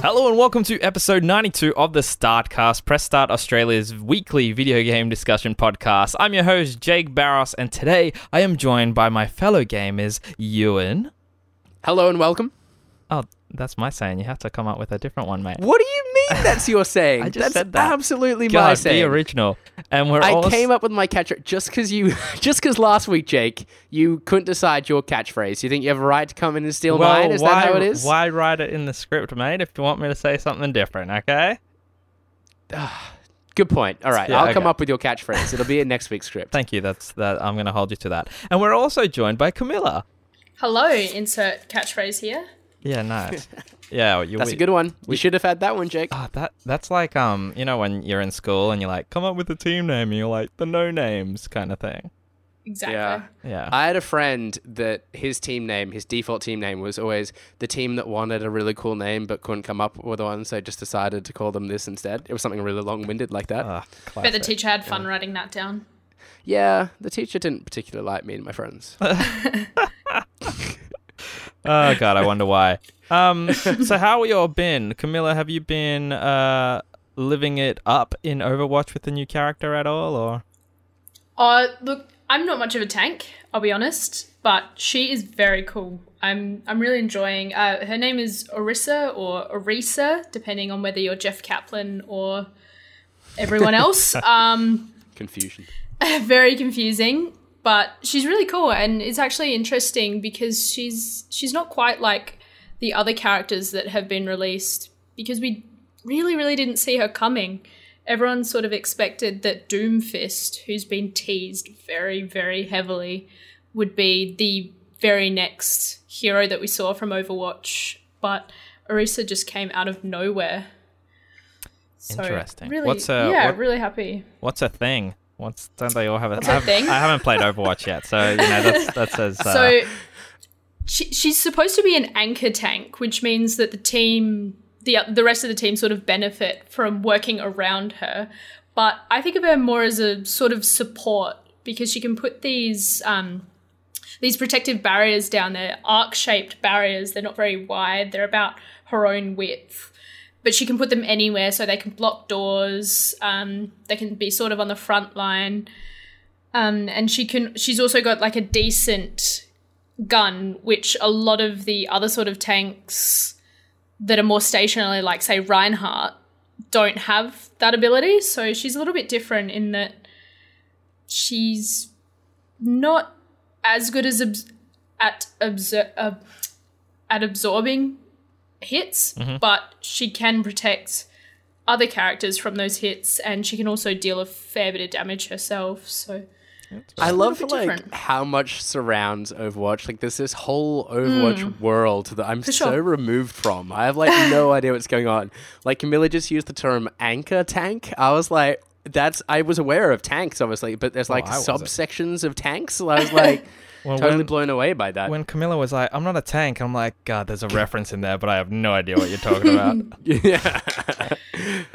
Hello and welcome to episode 92 of the Startcast, Press Start Australia's weekly video game discussion podcast. I'm your host, Jake Barros, and today I am joined by my fellow gamers, Ewan. Hello and welcome. Oh, that's my saying. You have to come up with a different one, mate. What do you mean that's your saying? I just that's said that. absolutely my God, be original. And we're I also- came up with my catchphrase just because you, just because last week, Jake, you couldn't decide your catchphrase. You think you have a right to come in and steal well, mine? Is why, that how it is? Why write it in the script, mate, if you want me to say something different, okay? Good point. All right, Yeah, I'll come up with your catchphrase. It'll be in next week's script. Thank you. That's that. I'm going to hold you to that. And we're also joined by Camilla. Hello, insert catchphrase here. Yeah, nice. yeah, you. That's we- a good one. We should have had that one, Jake. Ah, that that's like um, you know, when you're in school and you're like, come up with a team name, and you're like the no names kind of thing. Exactly. Yeah. Yeah. I had a friend that his team name, his default team name, was always the team that wanted a really cool name but couldn't come up with one, so just decided to call them this instead. It was something really long-winded like that. Ah, Bet the teacher had fun writing that down. Yeah, the teacher didn't particularly like me and my friends. oh god, I wonder why. Um, so how have you all been, Camilla? Have you been uh living it up in Overwatch with the new character at all, or? Uh, look, I'm not much of a tank, I'll be honest, but she is very cool. I'm I'm really enjoying. Uh, her name is Orisa or Orisa, depending on whether you're Jeff Kaplan or everyone else. um, Confusion. very confusing, but she's really cool, and it's actually interesting because she's she's not quite like the other characters that have been released because we really really didn't see her coming. Everyone sort of expected that Doomfist, who's been teased very very heavily, would be the very next hero that we saw from Overwatch, but Orisa just came out of nowhere. So, Interesting. Really, What's, uh, yeah, what- really happy. What's a thing? What's don't they all have a, haven't- thing? I haven't played Overwatch yet, so you know that's that says. Uh, So she, she's supposed to be an anchor tank, which means that the team, the the rest of the team, sort of benefit from working around her. But I think of her more as a sort of support because she can put these um, these protective barriers down there, arc shaped barriers. They're not very wide. They're about her own width. But she can put them anywhere, so they can block doors. Um, they can be sort of on the front line. Um, and she can. She's also got like a decent gun, which a lot of the other sort of tanks that are more stationary, like say Reinhardt, don't have that ability. So she's a little bit different in that she's not as good as at absor- uh, at absorbing hits, mm-hmm. but she can protect other characters from those hits, and she can also deal a fair bit of damage herself. So I love like different. how much surrounds Overwatch. Like there's this whole Overwatch mm. world that I'm so sure. removed from. I have like no idea what's going on. Like Camilla just used the term anchor tank. I was like, that's I was aware of tanks obviously, but there's like oh, I wasn't. subsections of tanks. So I was like Well, totally when- blown away by that. when Camilla was like, "I'm not a tank," I'm like, "God, there's a reference in there, but I have no idea what you're talking about." yeah.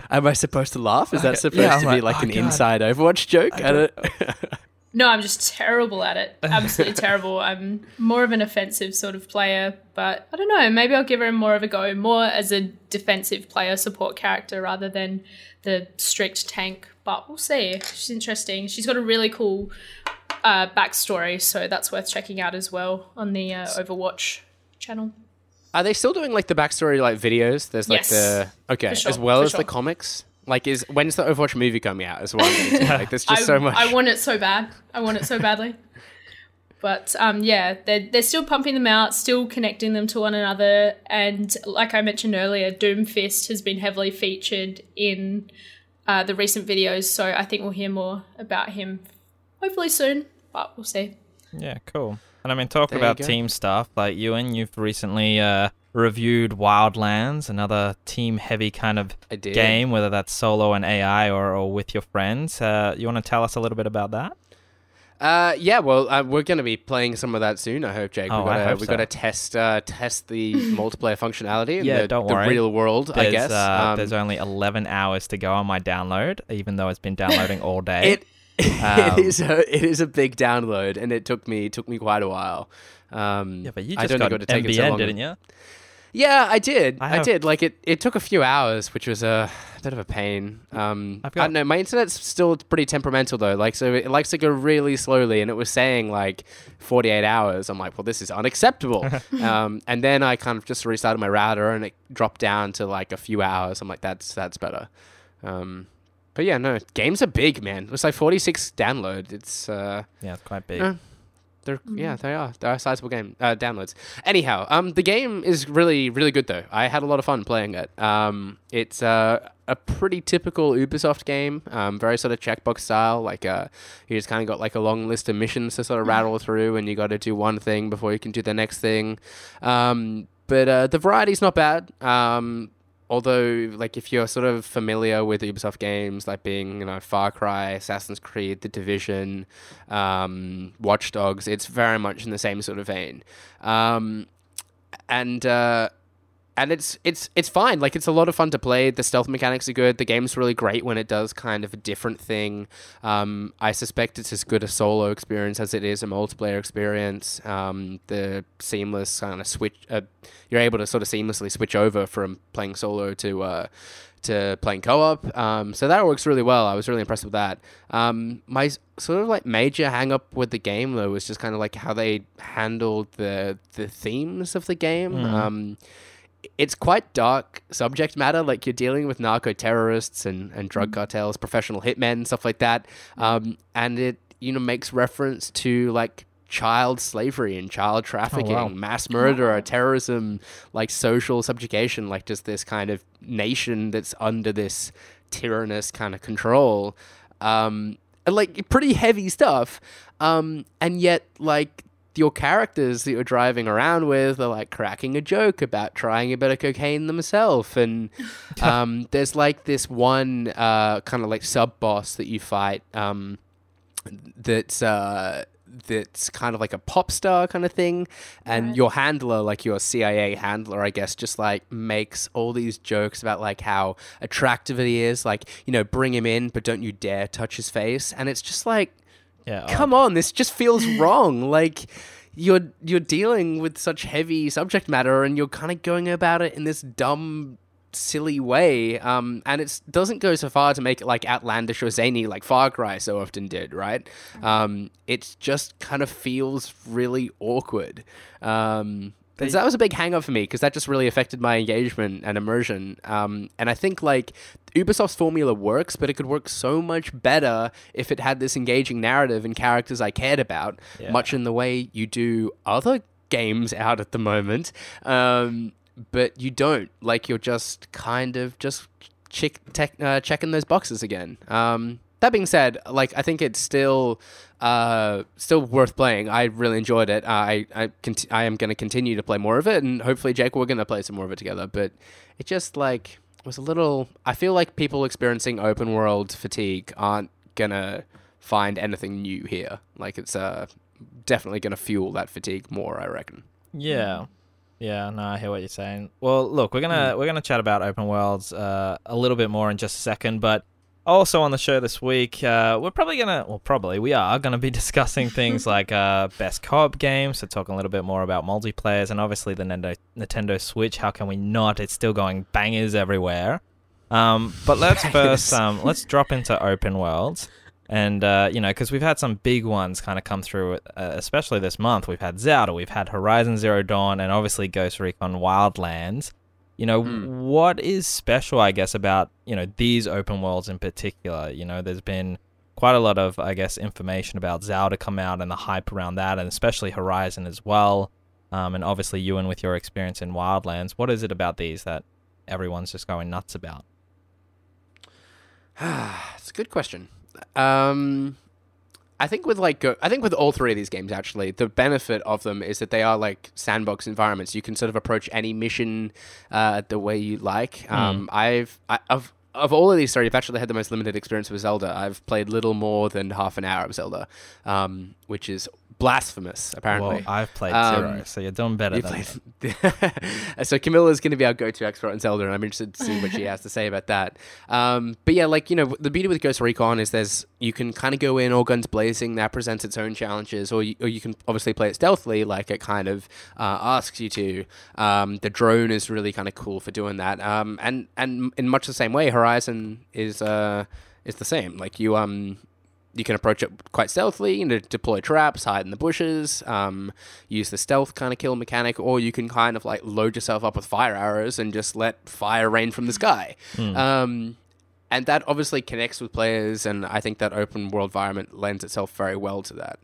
Am I supposed to laugh? Is that supposed yeah, I'm to be like, like oh, an God. inside Overwatch joke? I don't- No, I'm just terrible at it. Absolutely terrible. I'm more of an offensive sort of player, but I don't know. Maybe I'll give her more of a go, more as a defensive player support character rather than the strict tank. But we'll see. She's interesting. She's got a really cool uh, backstory, so that's worth checking out as well on the uh, Overwatch channel. Are they still doing like the backstory like videos? There's like Yes. the okay, sure, as well as the comics. Like, is when's the Overwatch movie coming out as well? like, there's just I, so much. I want it so bad. I want it so badly. But um, yeah, they're, they're still pumping them out, still connecting them to one another. And like I mentioned earlier, Doomfist has been heavily featured in uh, the recent videos. So I think we'll hear more about him hopefully soon, but we'll see. Yeah, cool. And I mean, talk There about team stuff. Like Ewan, you've recently uh, reviewed Wildlands, another team-heavy kind of I did. game, whether that's solo and AI or, or with your friends. Uh, you want to tell us a little bit about that? Uh, yeah, well, uh, we're going to be playing some of that soon. I hope, Jake. Oh, we I gotta, hope we so. got to test uh, test the multiplayer functionality in Yeah, the, don't the real world. I There's, guess uh, Um, there's only 11 hours to go on my download, even though it's been downloading all day. it it is a it is a big download, and it took me took me quite a while. Um, yeah, but you I just don't got it would take it so long. didn't you? Yeah, I did. I I, did. Like it, it took a few hours, which was a bit of a pain. Um, I've I got- don't know. My internet's still pretty temperamental though. Like so, it likes to go really slowly, and it was saying like 48 hours. I'm like, well, this is unacceptable. um, and then I kind of just restarted my router, and it dropped down to like a few hours. I'm like, that's that's better. Um, but yeah, no, games are big, man. It's like 46 download. It's uh, Yeah, it's quite big. Uh, they're yeah, they are. They're a sizable game uh, downloads. Anyhow, um, the game is really really good though. I had a lot of fun playing it. Um, it's uh, a pretty typical Ubisoft game. Um, very sort of checkbox style. Like uh, you just kind of got like a long list of missions to sort of rattle through, and you got to do one thing before you can do the next thing. Um, but uh, the variety's not bad. Um, although like if you're sort of familiar with Ubisoft games like being you know Far Cry, Assassin's Creed, The Division, um, Watch Dogs, it's very much in the same sort of vein, um, and uh, and it's it's it's fine. Like it's a lot of fun to play. The stealth mechanics are good. The game's really great when it does kind of a different thing. Um, I suspect it's as good a solo experience as it is a multiplayer experience. Um, the seamless kind of switch, uh, you're able to sort of seamlessly switch over from playing solo to uh, to playing co-op. Um, so that works really well. I was really impressed with that. Um, my sort of like major hang up with the game though was just kind of like how they handled the the themes of the game. Um, it's quite dark subject matter. Like you're dealing with narco terrorists and, and drug cartels, professional hitmen, stuff like that. Um, and it you know makes reference to like child slavery and child trafficking, mass murder, terrorism, like social subjugation, like just this kind of nation that's under this tyrannous kind of control. Um, like pretty heavy stuff. Um, and yet like your characters that you're driving around with are like cracking a joke about trying a bit of cocaine themselves. And um, there's like this one uh, kind of like sub boss that you fight um, that's uh, that's kind of like a pop star kind of thing. And Right. your handler like your cia handler i guess just like makes all these jokes about like how attractive he is. Like you know bring him in but don't you dare touch his face. And it's just like Yeah. come on this just feels wrong. Like you're you're dealing with such heavy subject matter and you're kind of going about it in this dumb silly way um and it doesn't go so far to make it like outlandish or zany like far cry so often did right? Um it just kind of feels really awkward. Um so that was a big hang up for me because that just really affected my engagement and immersion. Um, and I think like Ubisoft's formula works, but it could work so much better if it had this engaging narrative and characters I cared about, Yeah. much in the way you do other games out at the moment. Um, but you don't. Like you're just kind of just check, tech, uh, checking those boxes again. Um, that being said, like I think it's still uh, still worth playing. I really enjoyed it. I I, cont- I am going to continue to play more of it, and hopefully, Jake, we're going to play some more of it together. But it just like was a little. I feel like people experiencing open world fatigue aren't gonna find anything new here. Like it's uh definitely going to fuel that fatigue more. I reckon. Yeah. Yeah, no, I hear what you're saying. Well, look, we're gonna we're gonna chat about open worlds uh, a little bit more in just a second, but also on the show this week, uh, we're probably gonna, well, probably we are gonna be discussing things like uh, best co-op games, so talking a little bit more about multiplayers, and obviously the Nintendo Nintendo Switch. How can we not? It's still going bangers everywhere. Um, but let's first um, let's drop into open worlds. And uh, you know, because we've had some big ones kind of come through, uh, especially this month. We've had Zelda, we've had Horizon Zero Dawn, and obviously Ghost Recon Wildlands. You know, Hmm. what is special, I guess, about you know these open worlds in particular? You know, there's been quite a lot of, I guess, information about Zelda come out and the hype around that, and especially Horizon as well. Um, and obviously, you and with your experience in Wildlands, what is it about these that everyone's just going nuts about? it's a good question. Um, I think with like go- I think with all three of these games actually, the benefit of them is that they are like sandbox environments. You can sort of approach any mission uh, the way you like. Um, I've I, of of all of these three, I've actually had the most limited experience with Zelda. I've played little more than half an hour of Zelda, um, which is blasphemous. Apparently, Well, I've played Um, Zero, so you're doing better played- so Camilla is going to be our go-to expert on Zelda, and I'm interested to see what she has to say about that. Um, but yeah, like you know, the beauty with Ghost Recon is there's you can kind of go in all guns blazing. That presents its own challenges, or you, or you can obviously play it stealthily, like it kind of uh, asks you to. Um, the drone is really kind of cool for doing that, um, and and in much the same way, Horizon is uh, is the same. Like you um you can approach it quite stealthily and de- deploy traps, hide in the bushes, um, use the stealth kind of kill mechanic, or you can kind of like load yourself up with fire arrows and just let fire rain from the sky. Um, and that obviously connects with players, and I think that open world environment lends itself very well to that.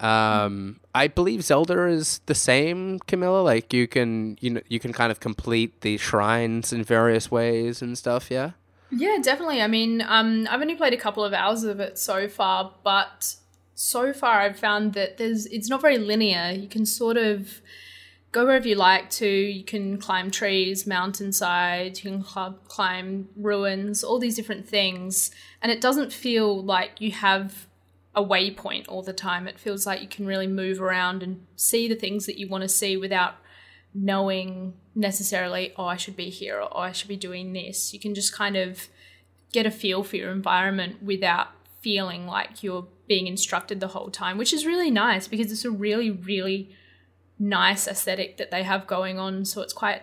Um, I believe Zelda is the same, Camilla. Like you can, you know, you can kind of complete the shrines in various ways and stuff. Yeah. Yeah, definitely. I mean, um, I've only played a couple of hours of it so far, but so far I've found that there's it's not very linear. You can sort of go wherever you like to. You can climb trees, mountainsides, you can cl- climb ruins, all these different things, and it doesn't feel like you have a waypoint all the time. It feels like you can really move around and see the things that you want to see without knowing necessarily, oh, I should be here or oh, I should be doing this. You can just kind of get a feel for your environment without feeling like you're being instructed the whole time, which is really nice because it's a really, really nice aesthetic that they have going on. So it's quite,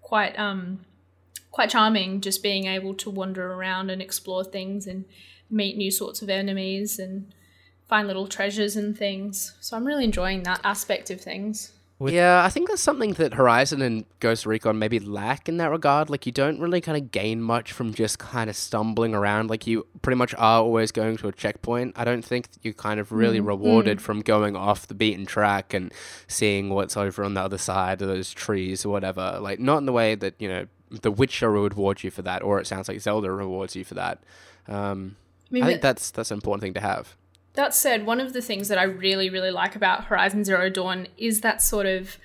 quite, um, quite charming just being able to wander around and explore things and meet new sorts of enemies and find little treasures and things. So I'm really enjoying that aspect of things. Yeah, I think that's something that Horizon and Ghost Recon maybe lack in that regard. Like, you don't really kind of gain much from just kind of stumbling around. Like, you pretty much are always going to a checkpoint. I don't think that you're kind of really rewarded from going off the beaten track and seeing what's over on the other side of those trees or whatever. Like, not in the way that, you know, The Witcher would reward you for that, or it sounds like Zelda rewards you for that. Um, I mean, I think that- that's that's an important thing to have. That said, one of the things that I really, really like about Horizon Zero Dawn is that sort of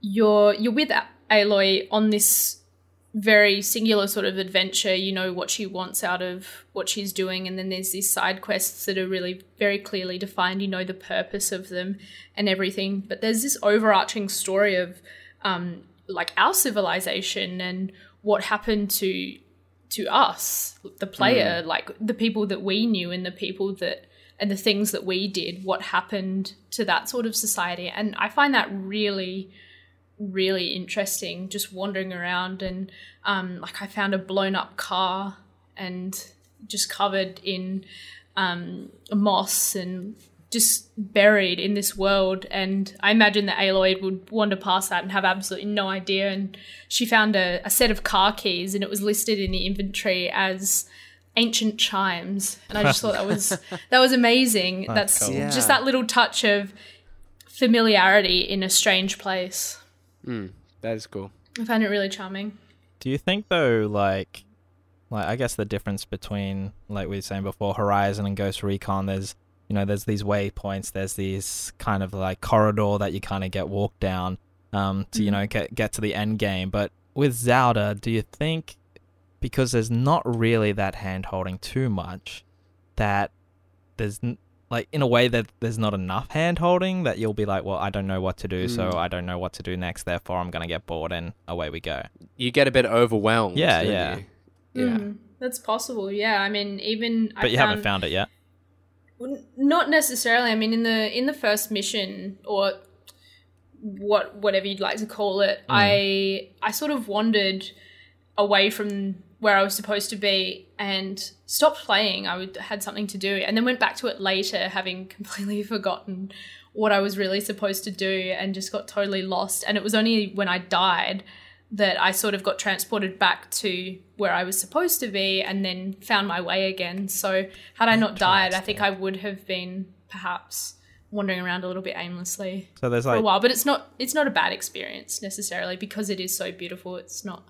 you're you're with Aloy on this very singular sort of adventure. You know what she wants out of what she's doing, and then there's these side quests that are really very clearly defined. You know the purpose of them and everything, but there's this overarching story of um, like our civilization and what happened to to us, the player, like the people that we knew and the people that and the things that we did, what happened to that sort of society. And I find that really, really interesting, just wandering around and um, like I found a blown up car and just covered in um, moss and just buried in this world. And I imagine that Aloy would wander past that and have absolutely no idea. And she found a, a set of car keys, and it was listed in the inventory as ancient chimes. And I just thought that was that was amazing. That's, cool. Yeah. just that little touch of familiarity in a strange place. That is cool. I found it really charming. Do you think though, like, like I guess the difference between, like we were saying before, Horizon and Ghost Recon, there's, you know, there's these waypoints, there's these kind of like corridor that you kind of get walked down, um, to you know get get to the end game. But with Zelda, do you think because there's not really that hand holding too much, that there's n- like in a way that there's not enough hand holding that you'll be like, well, I don't know what to do, so Mm. I don't know what to do next. Therefore, I'm gonna get bored, and away we go. You get a bit overwhelmed. Yeah, yeah. you? Yeah. Mm, that's possible. Yeah, I mean, even But I you found, haven't found it yet. N- Not necessarily. I mean, in the in the first mission or what whatever you'd like to call it, I I sort of wandered away from where I was supposed to be and stopped playing. I would, had something to do, and then went back to it later, having completely forgotten what I was really supposed to do, and just got totally lost. And it was only when I died that I sort of got transported back to where I was supposed to be and then found my way again. So had I not died, I think I would have been perhaps wandering around a little bit aimlessly So there's for a while. But it's not it's not a bad experience necessarily because it is so beautiful. It's not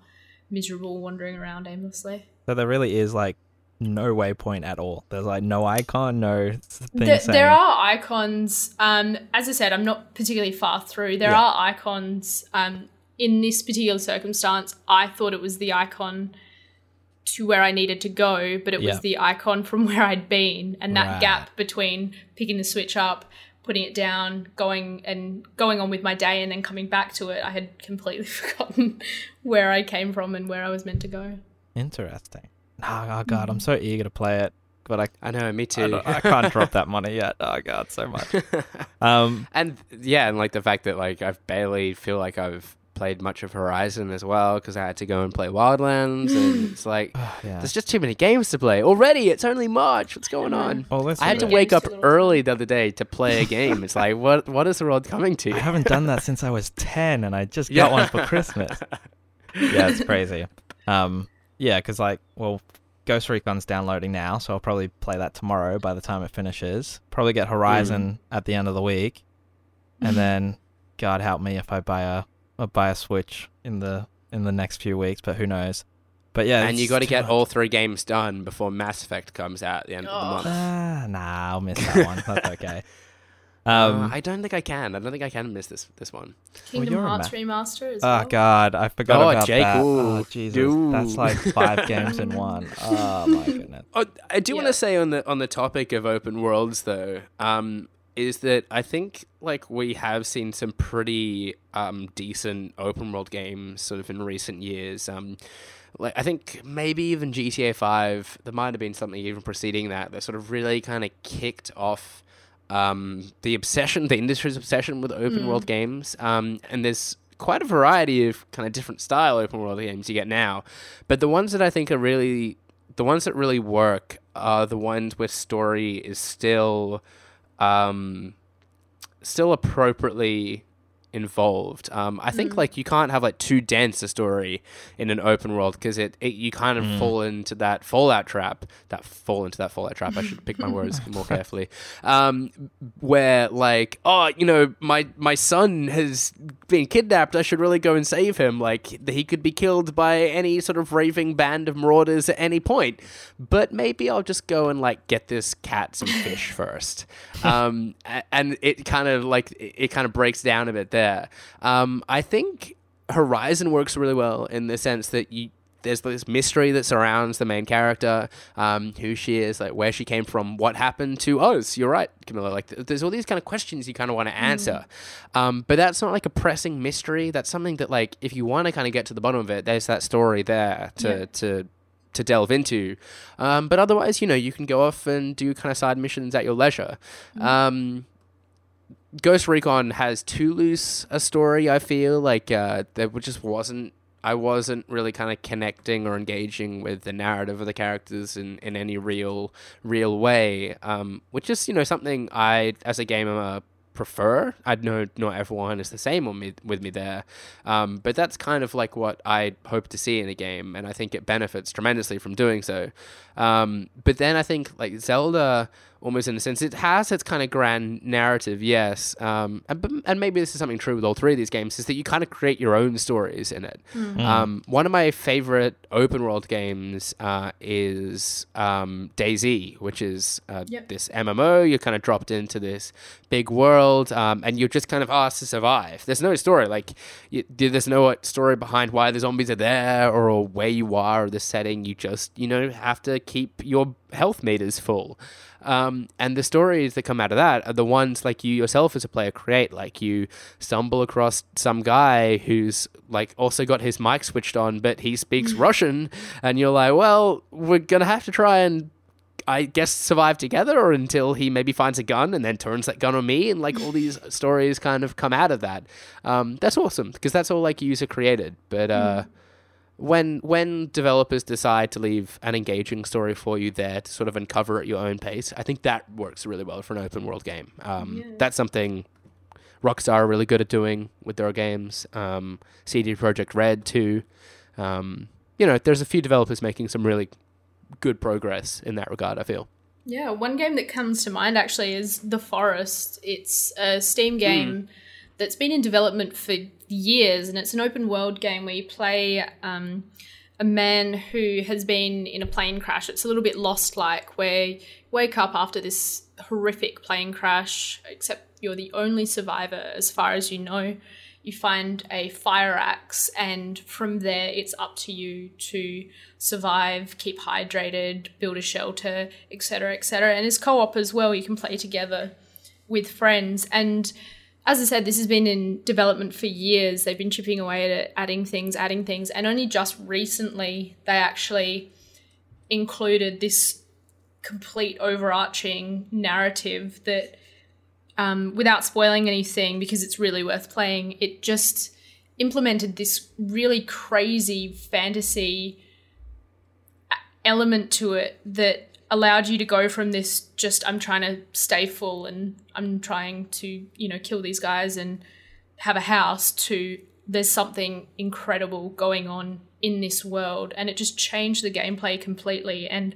miserable wandering around aimlessly. so there really is like no waypoint at all. There's like no icon, no thing There, there are icons. Um, as I said, I'm not particularly far through. There Yeah. are icons. Um, in this particular circumstance, I thought it was the icon to where I needed to go, but it was the icon from where I'd been, and that Right. gap between picking the switch up, putting it down, going and going on with my day, and then coming back to it. I had completely forgotten where I came from and where I was meant to go. Interesting. Oh, oh god, I'm so eager to play it, but I I know, me too. don't- I can't drop that money yet. Oh god, so much. Um, and yeah, and like the fact that like I've barely feel like I've played much of Horizon as well because I had to go and play Wildlands, and it's like yeah. there's just too many games to play already. It's only March. What's going on? Oh, I had to wake up early the other day to play a game. It's like what what is the world coming to? I haven't done that since I was 10 and I just Yeah. got one for Christmas. yeah, it's crazy. Um, yeah, because, like, well, Ghost Recon's downloading now, so I'll probably play that tomorrow by the time it finishes. Probably get Horizon at the end of the week. And then, God help me if I buy a, a buy a Switch in the in the next few weeks, but who knows. But yeah, and you got to get much. all three games done before Mass Effect comes out at the end of the Oh. month. Ah, nah, I'll miss that one. That's okay. Uh, Um, I don't think I can. I don't think I can miss this this one. Kingdom you're Hearts ma- remaster as well. Oh. God, I forgot Oh, about Jake, that. ooh, oh Jesus, that's like five games in one. Oh my goodness. Oh, I do want to say on the on the topic of open worlds though, um, is that I think like we have seen some pretty um, decent open world games sort of in recent years. Um, like I think maybe even GTA Five, there might have been something even preceding that that sort of really kind of kicked off um, the obsession, the industry's obsession with open world games. Um, and there's quite a variety of kind of different style open world games you get now, but the ones that I think are really the ones that really work are the ones where story is still um, still appropriately involved. Um, I think like you can't have like too dense a story in an open world because it, it you kind of fall into that Fallout trap. That fall into that Fallout trap. I should pick my words more carefully. Um, where like oh you know my my son has been kidnapped. I should really go and save him. Like he could be killed by any sort of raving band of marauders at any point. But maybe I'll just go and like get this cat some fish first. Um, and it kind of like it, it kind of breaks down a bit there. Um, I think Horizon works really well in the sense that you there's this mystery that surrounds the main character, um, who she is, like where she came from, what happened to us. You're right, Camilla. Like th- there's all these kind of questions you kind of want to answer, um, but that's not like a pressing mystery. That's something that like if you want to kind of get to the bottom of it, there's that story there to Yeah. to to delve into. Um, but otherwise, you know, you can go off and do kind of side missions at your leisure. Um, Ghost Recon has too loose a story. I feel like uh, there just wasn't. I wasn't really kind of connecting or engaging with the narrative of the characters in, in any real real way, um, which is you know something I as a gamer prefer. I know not everyone is the same on me, with me there, um, but that's kind of like what I hope to see in a game, and I think it benefits tremendously from doing so. Um, but then I think like Zelda, almost in a sense, it has its kind of grand narrative, yes, um, and, and maybe this is something true with all three of these games, is that you kind of create your own stories in it. Um, one of my favorite open world games uh, is um, DayZ, which is uh, Yep. this MMO. You're kind of dropped into this big world, um, and you're just kind of asked to survive. There's no story, like you, there's no uh, story behind why the zombies are there or where you are or the setting. You just you know have to keep your health meters full. Um, and the stories that come out of that are the ones like you yourself as a player create. Like you stumble across some guy who's like also got his mic switched on, but he speaks Russian, and you're like, well, we're gonna have to try and I guess survive together or until he maybe finds a gun and then turns that gun on me and like all these stories kind of come out of that. Um, that's awesome because that's all like user created. But uh, when when developers decide to leave an engaging story for you there to sort of uncover at your own pace, I think that works really well for an open world game. Um, Yeah. That's something Rockstar are really good at doing with their games. Um, CD Projekt Red too. Um, you know, there's a few developers making some really good progress in that regard. I feel. Yeah, one game that comes to mind actually is The Forest. It's a Steam game that's been in development for years, and it's an open world game where you play um, a man who has been in a plane crash. It's a little bit lost like, where you wake up after this horrific plane crash, except you're the only survivor as far as you know. You find a fire axe, and from there, it's up to you to survive, keep hydrated, build a shelter, etc., etc. And it's co-op as well. You can play together, with friends. And as I said, this has been in development for years. They've been chipping away at it, adding things, adding things, and only just recently they actually included this complete overarching narrative that, um, without spoiling anything, because it's really worth playing, it just implemented this really crazy fantasy element to it that allowed you to go from this just I'm trying to stay full and I'm trying to, you know, kill these guys and have a house to there's something incredible going on in this world and it just changed the gameplay completely and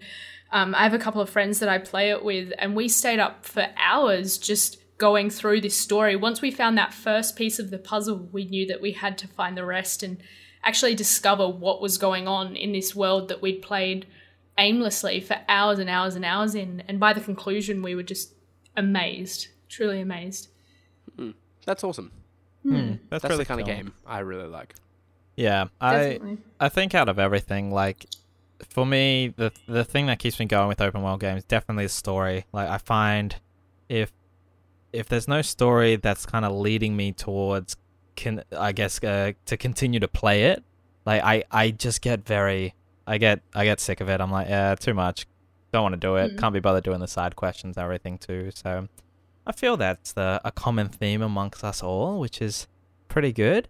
um, I have a couple of friends that I play it with and we stayed up for hours just going through this story. Once we found that first piece of the puzzle, we knew that we had to find the rest and actually discover what was going on in this world that we'd played aimlessly for hours and hours and hours in. And by the conclusion, we were just amazed, truly amazed. Mm, that's awesome. Mm, that's, that's really the kind cool. of game I really like. Yeah, Definitely. I I think out of everything, like for me, the the thing that keeps me going with open world games definitely the story. Like I find if if there's no story that's kind of leading me towards can I guess uh, to continue to play it, like I I just get very I get I get sick of it. I'm like, yeah, too much. Don't want to do it. Mm. Can't be bothered doing the side questions and everything too. So I feel that's the a common theme amongst us all, which is pretty good.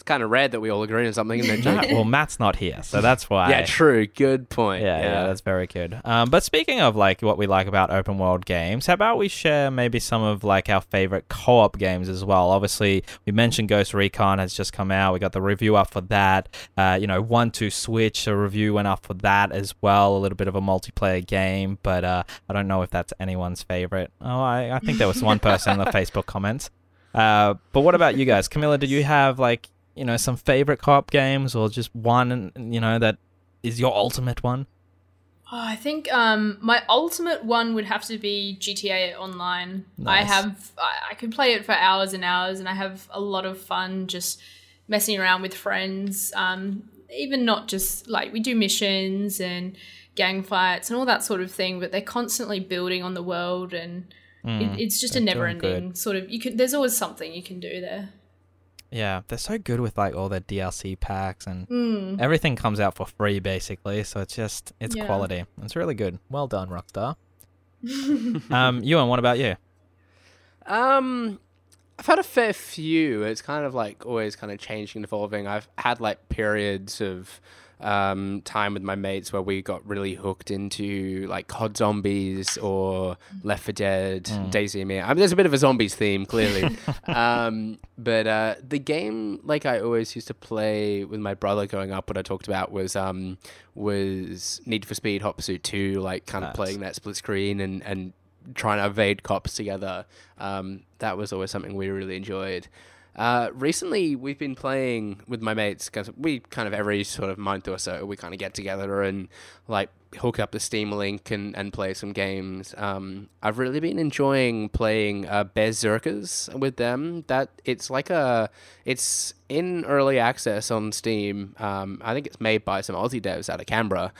It's kind of rare that we all agree on something and then No, well, Matt's not here, so that's why. Yeah, true. Good point. Yeah, yeah, that's very good. Um, but speaking of like what we like about open world games, how about we share maybe some of like our favorite co-op games as well? Obviously, we mentioned Ghost Recon has just come out. We got the review up for that. Uh, you know, 1-2-Switch, a review went up for that as well. A little bit of a multiplayer game, but uh, I don't know if that's anyone's favorite. Oh, I, I think there was one person in the Facebook comments. Uh, but what about you guys, Camilla? Did you have like you know some favorite co-op games or just one you know that is your ultimate one? Oh, I think um, my ultimate one would have to be GTA Online. I have I, I could play it for hours and hours, and I have a lot of fun just messing around with friends. Um, even not just like we do missions and gang fights and all that sort of thing, but they're constantly building on the world, and Mm, it, it's just a never-ending sort of. You can there's always something you can do there. Yeah, they're so good with like all their DLC packs and Mm. everything comes out for free basically. So it's just it's Yeah. quality. It's really good. Well done, Rockstar. um, Ewan, what about you? Um, I've had a fair few. It's kind of like always kind of changing and evolving. I've had like periods of um, time with my mates where we got really hooked into like COD Zombies or Left 4 Dead, Mm. DayZ and Me. I mean, there's a bit of a zombies theme, clearly. um, but uh, the game, like I always used to play with my brother growing up, what I talked about was um, was Need for Speed Hot Pursuit 2, like kind of playing that split screen and, and trying to evade cops together. Um, that was always something we really enjoyed. Uh, recently, we've been playing with my mates because we kind of every sort of month or so we kind of get together and like hook up the Steam link and, and play some games. Um, I've really been enjoying playing uh, Berserkers with them. That it's like a it's in early access on Steam. Um, I think it's made by some Aussie devs out of Canberra.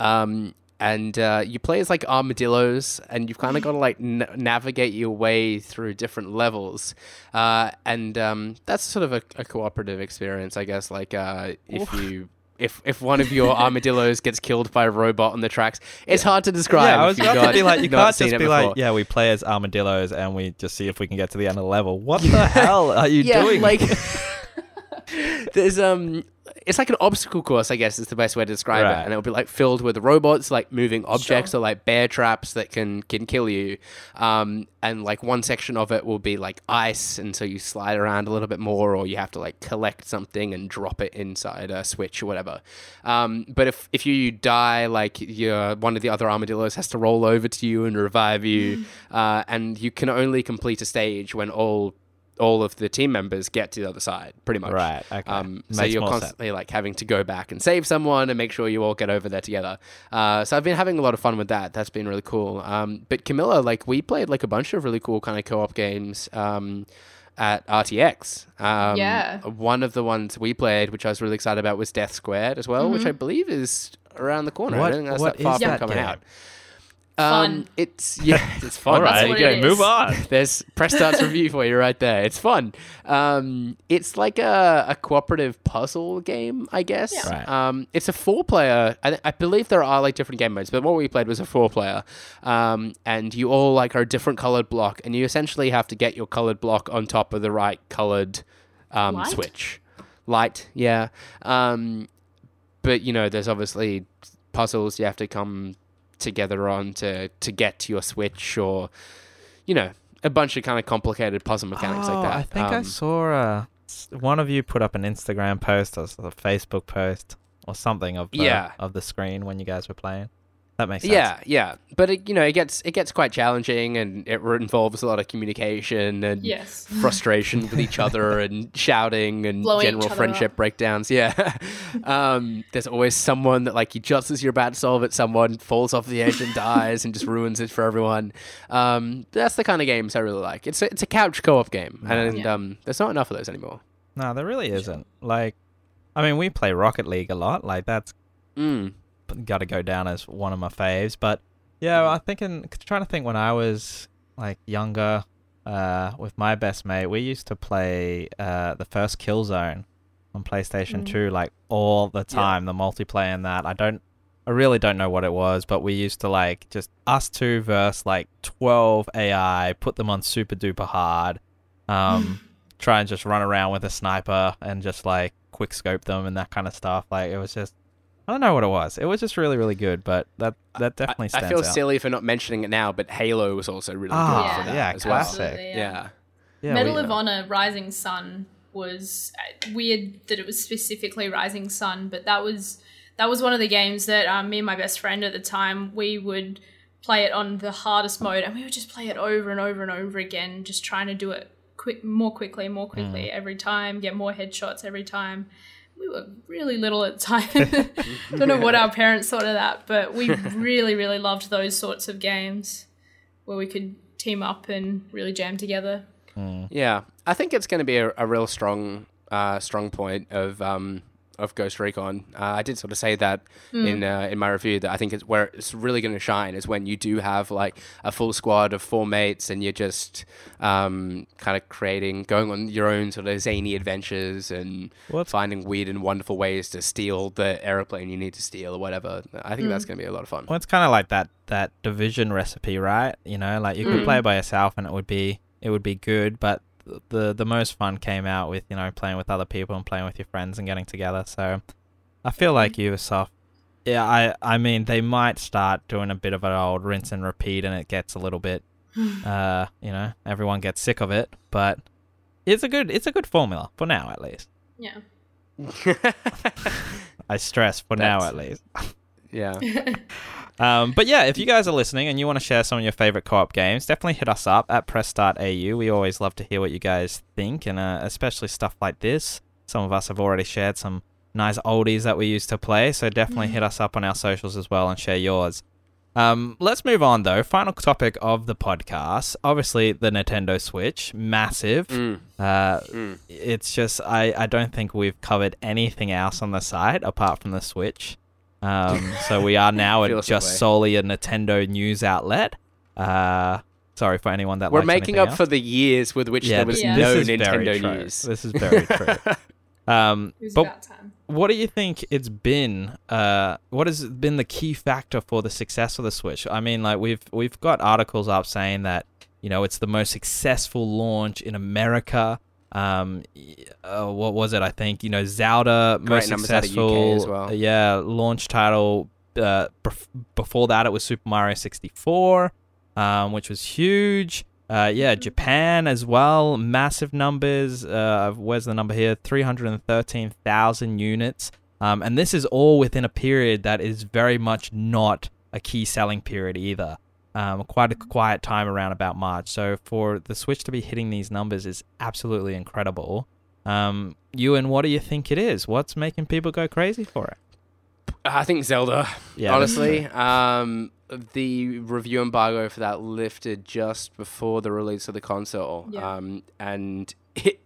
Um, and uh, you play as like armadillos, and you've kind of got to like n- navigate your way through different levels, uh, and um, that's sort of a, a cooperative experience, I guess. Like uh, if you. If, if one of your armadillos gets killed by a robot on the tracks, it's hard to describe. yeah, I was you've about to be like, you not can't just be before. like, yeah, we play as armadillos and we just see if we can get to the end of the level. What the hell are you yeah, doing? like there's um it's like an obstacle course, I guess is the best way to describe Right. it. And it'll be like filled with robots, like moving objects or like bear traps that can can kill you. Um and like one section of it will be like ice and so you slide around a little bit more or you have to like collect something and drop it inside a switch or whatever. Um but if if you die like your one of the other armadillos has to roll over to you and revive you. uh and you can only complete a stage when all all of the team members get to the other side, pretty much. Right, okay. Um, so Makes you're more sense. constantly like having to go back and save someone and make sure you all get over there together. Uh, so I've been having a lot of fun with that. That's been really cool. Um, but Camilla, like we played like a bunch of really cool kind of co-op games. Um, at RTX. Um, Yeah. One of the ones we played, which I was really excited about, was Death Squared as well, which I believe is around the corner. What- I don't think that's what that far is from that coming game? out. Fun. Um, it's yeah, it's fun. All right, That's what okay, it move on. There's press starts review for you right there. It's fun. Um, it's like a, a cooperative puzzle game, I guess. Yeah. Right. Um, it's a four player. I, I believe there are like different game modes, but what we played was a four player. Um, and you all like are a different colored block, and you essentially have to get your colored block on top of the right colored um, Light? switch. Light, yeah. Um, but you know, there's obviously puzzles you have to come together on to to get to your switch or you know a bunch of kind of complicated puzzle mechanics Oh, like that I think I Um, saw uh, one of you put up an Instagram post or a Facebook post or something of the, Yeah. of the screen when you guys were playing. That makes sense. yeah yeah but it, you know it gets it gets quite challenging and it involves a lot of communication and Yes. frustration with each other and shouting and Blowing general friendship up. breakdowns. Yeah. um, there's always someone that, like, you just as you're about to solve it, someone falls off the edge and dies and just ruins it for everyone. Um, that's the kind of games I really like. It's a, it's a couch co op game, and Yeah. um, there's not enough of those anymore. No, there really isn't. Like, I mean, we play Rocket League a lot. Like, that's Mm. Got to go down as one of my faves. But yeah, I think thinking, trying to think when I was like younger, uh, with my best mate, we used to play uh, the first Killzone on PlayStation Mm. 2 like all the time. The multiplayer in that, I don't, I really don't know what it was, but we used to like just us two versus like 12 AI, put them on super duper hard. Um, try and just run around with a sniper and just like quick scope them and that kind of stuff. Like it was just I don't know what it was. It was just really really good, but that that definitely I, stands I feel out. silly for not mentioning it now, but Halo was also really Ah, good for that yeah, as well. classic. Absolutely, Yeah. Yeah, Medal we- of Honor Rising Sun was uh, weird that it was specifically Rising Sun, but that was that was one of the games that um, me and my best friend at the time we would play it on the hardest mode, and we would just play it over and over and over again, just trying to do it quick, more quickly, more quickly every time, get more headshots every time. We were really little at the time. Don't know what our parents thought of that, but we really, really loved those sorts of games where we could team up and really jam together. Yeah, I think it's going to be a, a real strong, uh, strong point of um, of Ghost Recon. Uh, I did sort of say that in uh, in my review that I think it's where it's really going to shine is when you do have like a full squad of four mates and you're just um, kind of creating, going on your own sort of zany adventures and What's- finding weird and wonderful ways to steal the aeroplane you need to steal or whatever. I think that's going to be a lot of fun. Well, it's kind of like that that division recipe, right? You know, like you could play by yourself and it would be it would be good, but th- the the most fun came out with you know playing with other people and playing with your friends and getting together. So I feel like Ubisoft, yeah, I I mean they might start doing a bit of an old rinse and repeat, and it gets a little bit, uh, you know, everyone gets sick of it, but it's a good it's a good formula for now at least. Yeah. I stress for now at least. yeah. Um, but yeah, if you guys are listening and you want to share some of your favorite co-op games, definitely hit us up at press.au. We always love to hear what you guys think, and uh, especially stuff like this. Some of us have already shared some nice oldies that we used to play, so definitely hit us up on our socials as well and share yours. Um, let's move on though. Final topic of the podcast. Obviously, the Nintendo Switch, massive. Mm. Uh, Mm. It's just I, I don't think we've covered anything else on the site apart from the Switch. Um, so we are now at just solely a Nintendo news outlet. Uh, sorry for anyone that We're likes making up else. for the years with which yeah, there was Yeah. no this Nintendo news. This is very true. Um, but time. what do you think it's been? Uh, what has been the key factor for the success of the Switch? I mean, like we've we've got articles up saying that you know it's the most successful launch in America. Um, uh, what was it? I think you know Zelda Great most successful. as well. Yeah, launch title. Uh, before that, it was Super Mario 64, um, which was huge. Uh, yeah, Japan as well, massive numbers. Uh, where's the number here? 313,000 units. Um, and this is all within a period that is very much not a key selling period either. Um, quite a quiet time around about March. So for the Switch to be hitting these numbers is absolutely incredible. Um, Ewan, what do you think it is? What's making people go crazy for it? I think Zelda. Yeah, honestly, um, the review embargo for that lifted just before the release of the console, Yeah. um, and it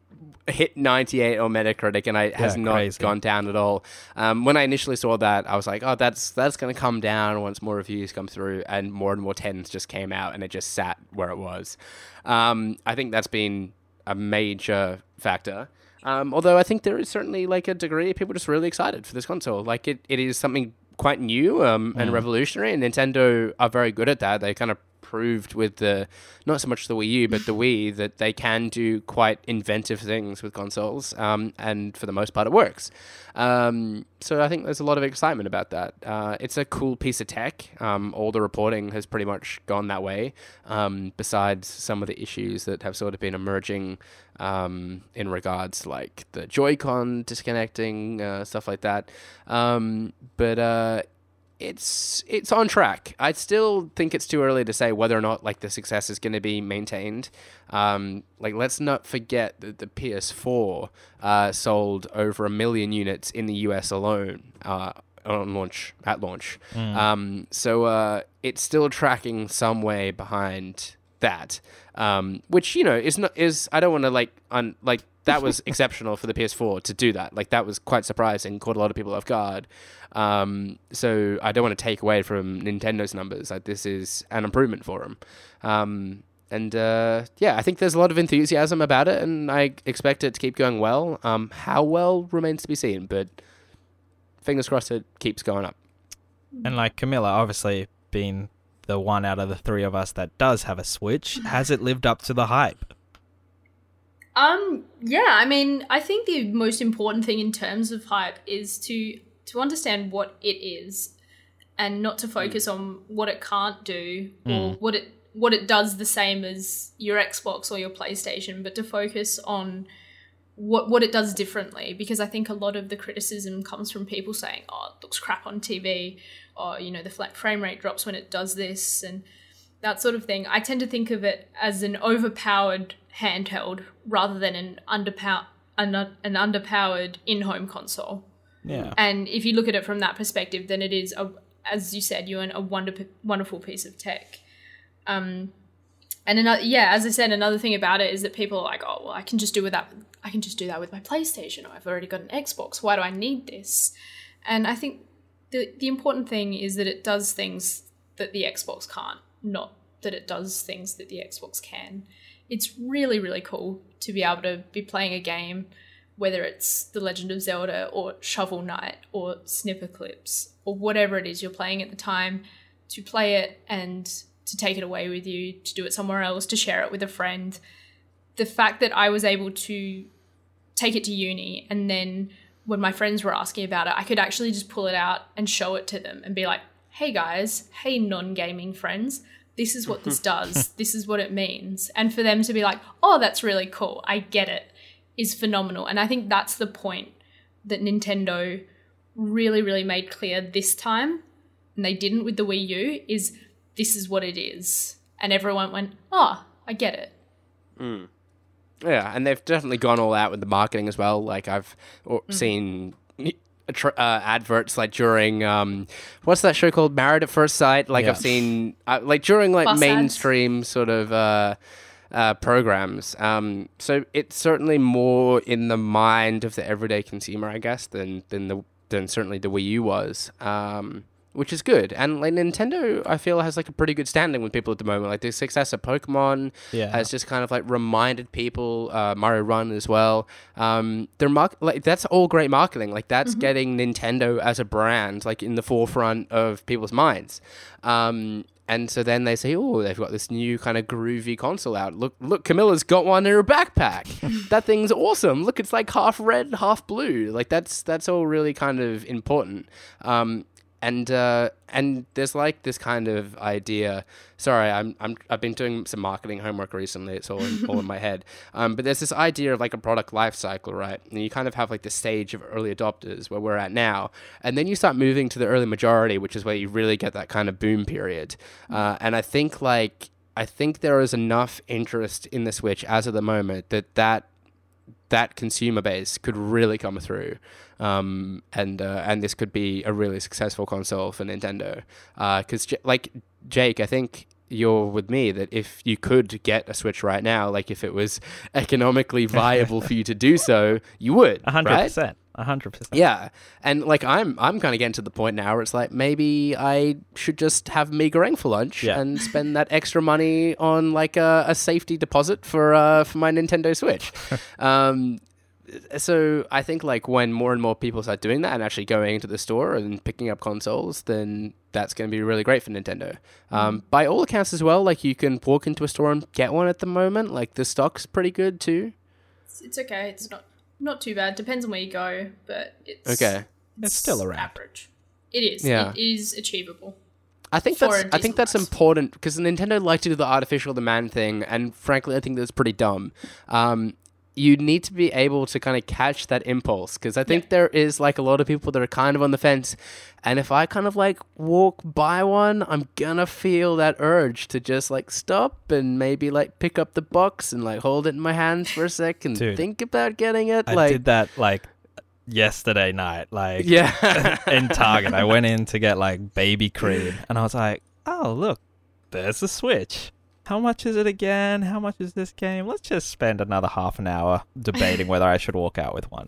hit 98 on Metacritic, and it has not crazy. gone down at all. Um, when I initially saw that, I was like, "Oh, that's that's going to come down once more reviews come through," and more and more tens just came out, and it just sat where it was. Um, I think that's been a major factor. Um, although I think there is certainly like a degree of people just really excited for this console. Like it, it is something quite new um, and revolutionary, and Nintendo are very good at that. They kind of proved with the not so much the Wii U but the Wii that they can do quite inventive things with consoles, um, and for the most part it works. Um, so I think there's a lot of excitement about that. Uh, it's a cool piece of tech. Um, all the reporting has pretty much gone that way. Um, besides some of the issues that have sort of been emerging um, in regards to like the Joy-Con disconnecting, uh, stuff like that. Um, but uh, it's it's on track. I still think it's too early to say whether or not like the success is going to be maintained. Um, like let's not forget that the PS4 uh, sold over a million units in the US alone uh, on launch at launch. Um, so uh, it's still tracking some way behind that, um, which you know is not is I don't want to like un, like that was exceptional for the PS4 to do that. Like that was quite surprising, caught a lot of people off guard. Um, so I don't want to take away from Nintendo's numbers. Like this is an improvement for them. Um, and uh, yeah, I think there's a lot of enthusiasm about it, and I expect it to keep going well. Um, how well remains to be seen, but fingers crossed it keeps going up. And like Camilla, obviously being the one out of the three of us that does have a Switch, has it lived up to the hype? Um, yeah, I mean, I think the most important thing in terms of hype is to to understand what it is and not to focus on what it can't do or what it what it does the same as your Xbox or your PlayStation, but to focus on what what it does differently because I think a lot of the criticism comes from people saying, "Oh, it looks crap on TV," or you know, the flat frame rate drops when it does this and that sort of thing. I tend to think of it as an overpowered handheld rather than an underpower an, an underpowered in-home console. Yeah. And if you look at it from that perspective, then it is a, as you said, you're a wonder, wonderful piece of tech. Um, and another, yeah, as I said, another thing about it is that people are like, oh, well, I can just do with that. I can just do that with my PlayStation, or I've already got an Xbox. Why do I need this? And I think the the important thing is that it does things that the Xbox can't, not that it does things that the Xbox can. It's really, really cool to be able to be playing a game, whether it's The Legend of Zelda or Shovel Knight or Snipper Clips or whatever it is you're playing at the time, to play it and to take it away with you, to do it somewhere else, to share it with a friend. The fact that I was able to take it to uni and then when my friends were asking about it, I could actually just pull it out and show it to them and be like, hey guys, hey non gaming friends, this is what this does, this is what it means. And for them to be like, oh, that's really cool, I get it, is phenomenal. And I think that's the point that Nintendo really, really made clear this time, and they didn't with the Wii U, is this is what it is. And everyone went, oh, I get it. Yeah, and they've definitely gone all out with the marketing as well. Like I've Mm-hmm. seen tr- uh, adverts like during um, what's that show called Married at First Sight. Like Yeah. I've seen uh, like during like Bus ads. mainstream sort of uh, uh, programs. Um, so it's certainly more in the mind of the everyday consumer, I guess, than than the than certainly the Wii U was. Um, which is good, and like Nintendo, I feel has like a pretty good standing with people at the moment. Like the success of Pokemon, Yeah. has just kind of like reminded people uh, Mario Run as well. Um, they're mar- like that's all great marketing. Like that's getting Nintendo as a brand like in the forefront of people's minds. Um, and so then they say, "Oh, they've got this new kind of groovy console out. Look, look, Camilla's got one in her backpack. that thing's awesome. Look, it's like half red, half blue. Like that's that's all really kind of important." Um, and uh, and there's like this kind of idea. Sorry, I'm I'm I've been doing some marketing homework recently. It's all in, all in my head. Um, but there's this idea of like a product life cycle, right? And you kind of have like the stage of early adopters where we're at now, and then you start moving to the early majority, which is where you really get that kind of boom period. Uh, and I think like I think there is enough interest in the Switch as of the moment that that that consumer base could really come through, um, and uh, and this could be a really successful console for Nintendo. Because J- like Jake, I think you're with me that if you could get a Switch right now, like if it was economically viable for you to do so, you would. A hundred right? Percent. A hundred percent. Yeah, and like I'm, I'm kind of getting to the point now where it's like maybe I should just have mi goreng for lunch Yeah. and spend that extra money on like a, a safety deposit for uh, for my Nintendo Switch. um, so I think like when more and more people start doing that and actually going into the store and picking up consoles, then that's going to be really great for Nintendo. Um, by all accounts as well, like you can walk into a store and get one at the moment. Like the stock's pretty good too. It's, it's okay. It's not not too bad. Depends on where you go, but it's Okay. It's still around. average. It is. Yeah. It is achievable. I think that's a I think that's price. important because Nintendo like to do the artificial demand thing, and frankly, I think that's pretty dumb. Um, you need to be able to kind of catch that impulse because I think there is like a lot of people that are kind of on the fence, and if I kind of like walk by one, I'm gonna feel that urge to just like stop and maybe like pick up the box and like hold it in my hands for a sec and Dude, think about getting it. I like, did that like yesterday night. Like yeah, in Target, I went in to get like baby cream, and I was like, "Oh, look, there's the Switch. How much is it again? How much is this game? Let's just spend another half an hour debating whether I should walk out with one."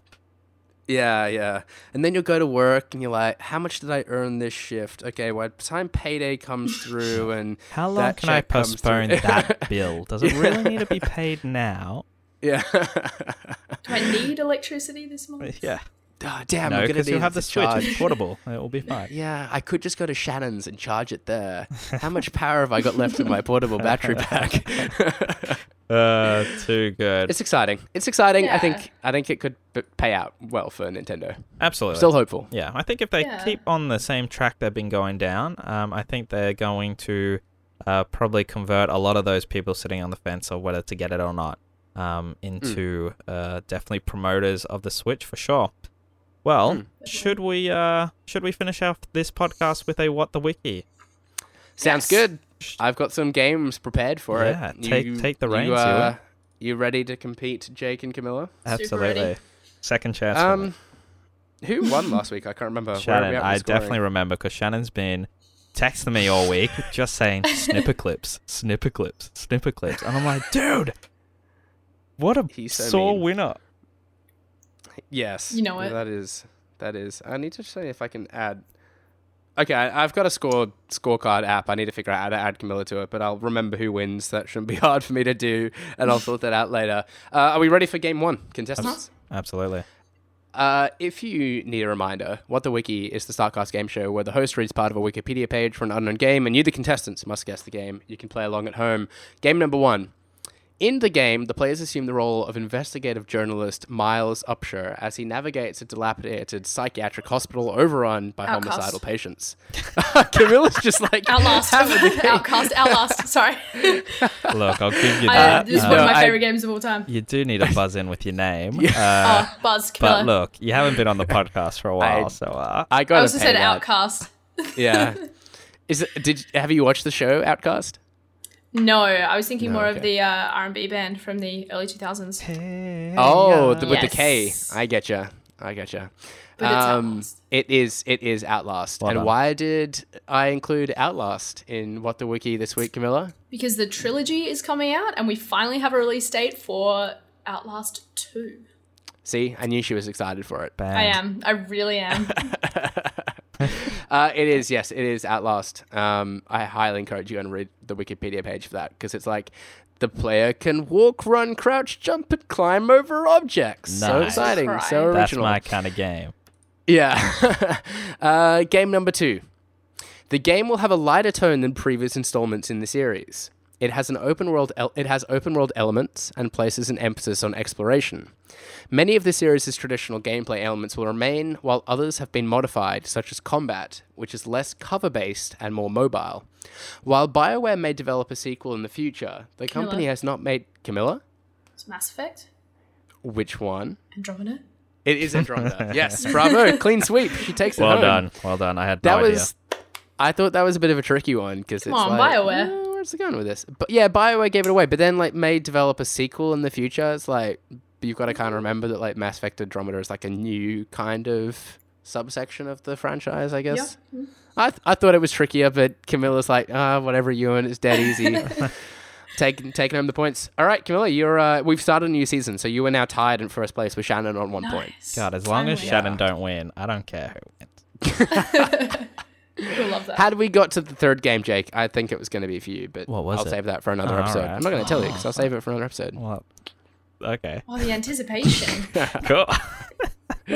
Yeah, yeah. And then you'll go to work and you're like, how much did I earn this shift? Okay, by the time payday comes through and How long That can I check comes postpone that bill? Does it really need to be paid now? yeah. Do I need electricity this month? Yeah. Ah, damn, no, I'm gonna because need you'll have it the to Switch. It's portable. It will be fine. Yeah, I could just go to Shannon's and charge it there. How much power have I got left in my portable battery pack? Uh, too good. it's exciting. It's exciting. I think I think it could b- pay out well for Nintendo. Absolutely. Still hopeful. Yeah, I think if they Yeah. keep on the same track they've been going down, um, I think they're going to uh, probably convert a lot of those people sitting on the fence of whether to get it or not um, into uh, definitely promoters of the Switch for sure. Well, Mm. should we uh, should we finish off this podcast with a what the wiki? Sounds Yes. good. I've got some games prepared for Yeah, it. take- take the reins, You, uh, you ready to compete, Jake and Camilla? Absolutely. Second chance. Um, who won last week? I can't remember. Where are we Shannon, I scoring? definitely remember because Shannon's been texting me all week just saying snipper clips, snipper clips, snipper clips. And I'm like, dude, what a He's so sore mean. winner. Yes. You know it. That is. That is. I need to see if I can add. Okay, I, I've got a score scorecard app. I need to figure out how to add Camilla to it, but I'll remember who wins. That shouldn't be hard for me to do, and I'll sort that out later. Uh, are we ready for game one, contestants? Absolutely. Uh, if you need a reminder, What the Wiki is the StartCast game show where the host reads part of a Wikipedia page for an unknown game, and you, the contestants, must guess the game. You can play along at home. Game number one. In the game, the players assume the role of investigative journalist Miles Upshur as he navigates a dilapidated psychiatric hospital overrun by Outcast. homicidal patients. Camilla's just like Outlast. having the game. Outcast. Outlast. Sorry. Look, I'll give you I, that. this is Uh, one of No, my I- favorite games of all time. you do need a buzz in with your name. Uh, oh, Buzz Killer. but look, you haven't been on the podcast for a while, I- so uh, I I got also to said that. Outcast. Yeah. Is it, did have you watched the show Outcast? No, I was thinking No, more okay. of the uh, R&B band from the early 2000s. Oh, the, with the K. Yes. I get you. I get you. But it's Outlast. it is. It is Outlast. Well and done. why did I include Outlast in what the wiki this week, Camilla? Because the trilogy is coming out and we finally have a release date for Outlast 2. See, I knew she was excited for it. Band. I am. I really am. Uh, it is. Yes, it is Outlast. Um, I highly encourage you to read the Wikipedia page for that because it's like. The player can walk, run, crouch, jump, and climb over objects. So exciting, Right. so That's original. my kind of game. Yeah. uh, game number two. The game will have a lighter tone than previous installments in the series. It has an open world. El- it has open world elements and places an emphasis on exploration. Many of the series' traditional gameplay elements will remain, while others have been modified, such as combat, which is less cover based and more mobile. While BioWare may develop a sequel in the future, the company has not made Camilla. It's Mass Effect. Which one? Andromeda. It is Andromeda. yes, bravo, clean sweep. She takes it Well home. done. Well done. I had That no was. I thought that was a bit of a tricky one because it's Come on, like, BioWare. "Oh, where's it going with this? But yeah, Bioware gave it away, but then like may develop a sequel in the future. It's like you've got to kind of remember that like Mass Effect Andromeda is like a new kind of subsection of the franchise, I guess. I, th- I thought it was trickier, but Camilla's like, ah, whatever, Ewan, it's dead easy. taking taking home the points. All right, Camilla, you're uh, we've started a new season, so you are now tied in first place with Shannon on one point. God, as long as Finally. Shannon don't win, I don't care who wins. We'll love that. Had we got to the third game, Jake, I think it was going to be for you, but What was I'll it? save that for another Oh, episode. alright. I'm not going to tell you because I'll save it for another episode. Well, okay. oh, the anticipation. cool. All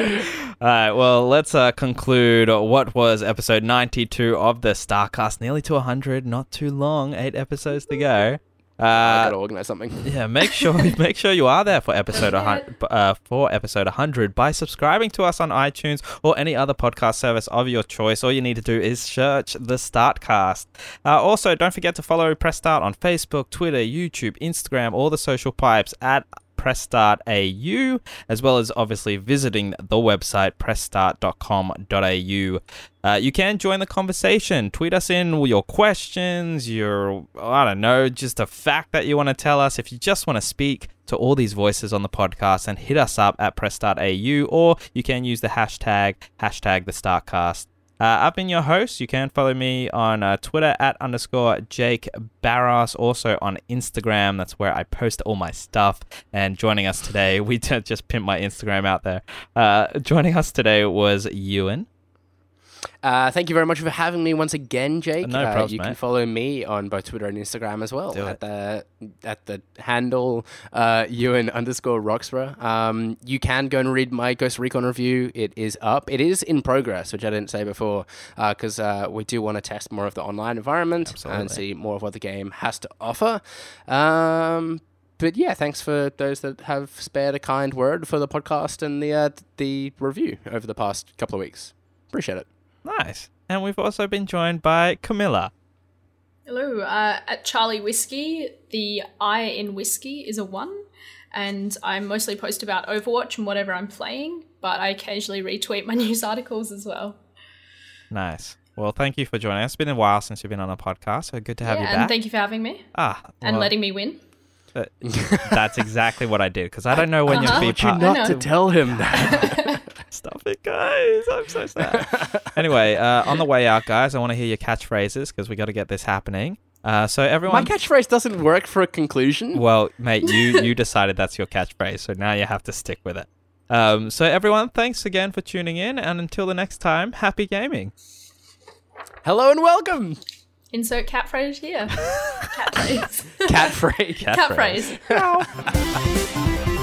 right, well, let's uh, conclude what was episode 92 of the StartCast. Nearly to 100, not too long, eight episodes to go. I got Uh, to organize something. yeah, make sure make sure you are there for episode 100, uh, for episode 100 by subscribing to us on iTunes or any other podcast service of your choice. All you need to do is search the Startcast. Uh, also, don't forget to follow Press Start on Facebook, Twitter, YouTube, Instagram, all the social pipes at Press Start as well as obviously visiting the website pressstart.com.au. Uh, you can join the conversation. Tweet us in your questions, your, I don't know, just a fact that you want to tell us. If you just want to speak to all these voices on the podcast, and hit us up at press.au, or you can use the hashtag, hashtag the Startcast. Uh, I've been your host. You can follow me on uh, Twitter at underscore Jake Barros. Also on Instagram. That's where I post all my stuff. And joining us today, we just pimp my Instagram out there. Uh, joining us today was Ewan. Uh, thank you very much for having me once again, Jake. No uh, You can follow me on both Twitter and Instagram as well Do at the at the handle uh, Ewan underscore Roxburgh. Um, you can go and read my Ghost Recon review. It is up. It is in progress, which I didn't say before, because uh, we do want to test more of the online environment and see more of what the game has to offer. Um, but yeah, thanks for those that have spared a kind word for the podcast and the uh, the review over the past couple of weeks. Appreciate it. Nice. And we've also been joined by Camilla. Hello. Uh, at Charlie Whiskey, the I in whiskey is a one, and I mostly post about Overwatch and whatever I'm playing, but I occasionally retweet my news articles as well. Nice. Well, thank you for joining us. It's been a while since you've been on a podcast, so good to have yeah, you and back. thank you for having me ah, and letting me win. Uh, that's exactly what I did because I don't know when Uh-huh. you'll be part. know. not to tell him that. Stop it, guys. I'm so sad. anyway, uh, on the way out, guys, I want to hear your catchphrases because we got to get this happening. Uh, so everyone, My catchphrase doesn't work for a conclusion. well, mate, you you decided that's your catchphrase, so now you have to stick with it. Um, so everyone, thanks again for tuning in, and until the next time, happy gaming. Hello and welcome. Insert cat phrase here. cat phrase. cat phrase. cat phrase.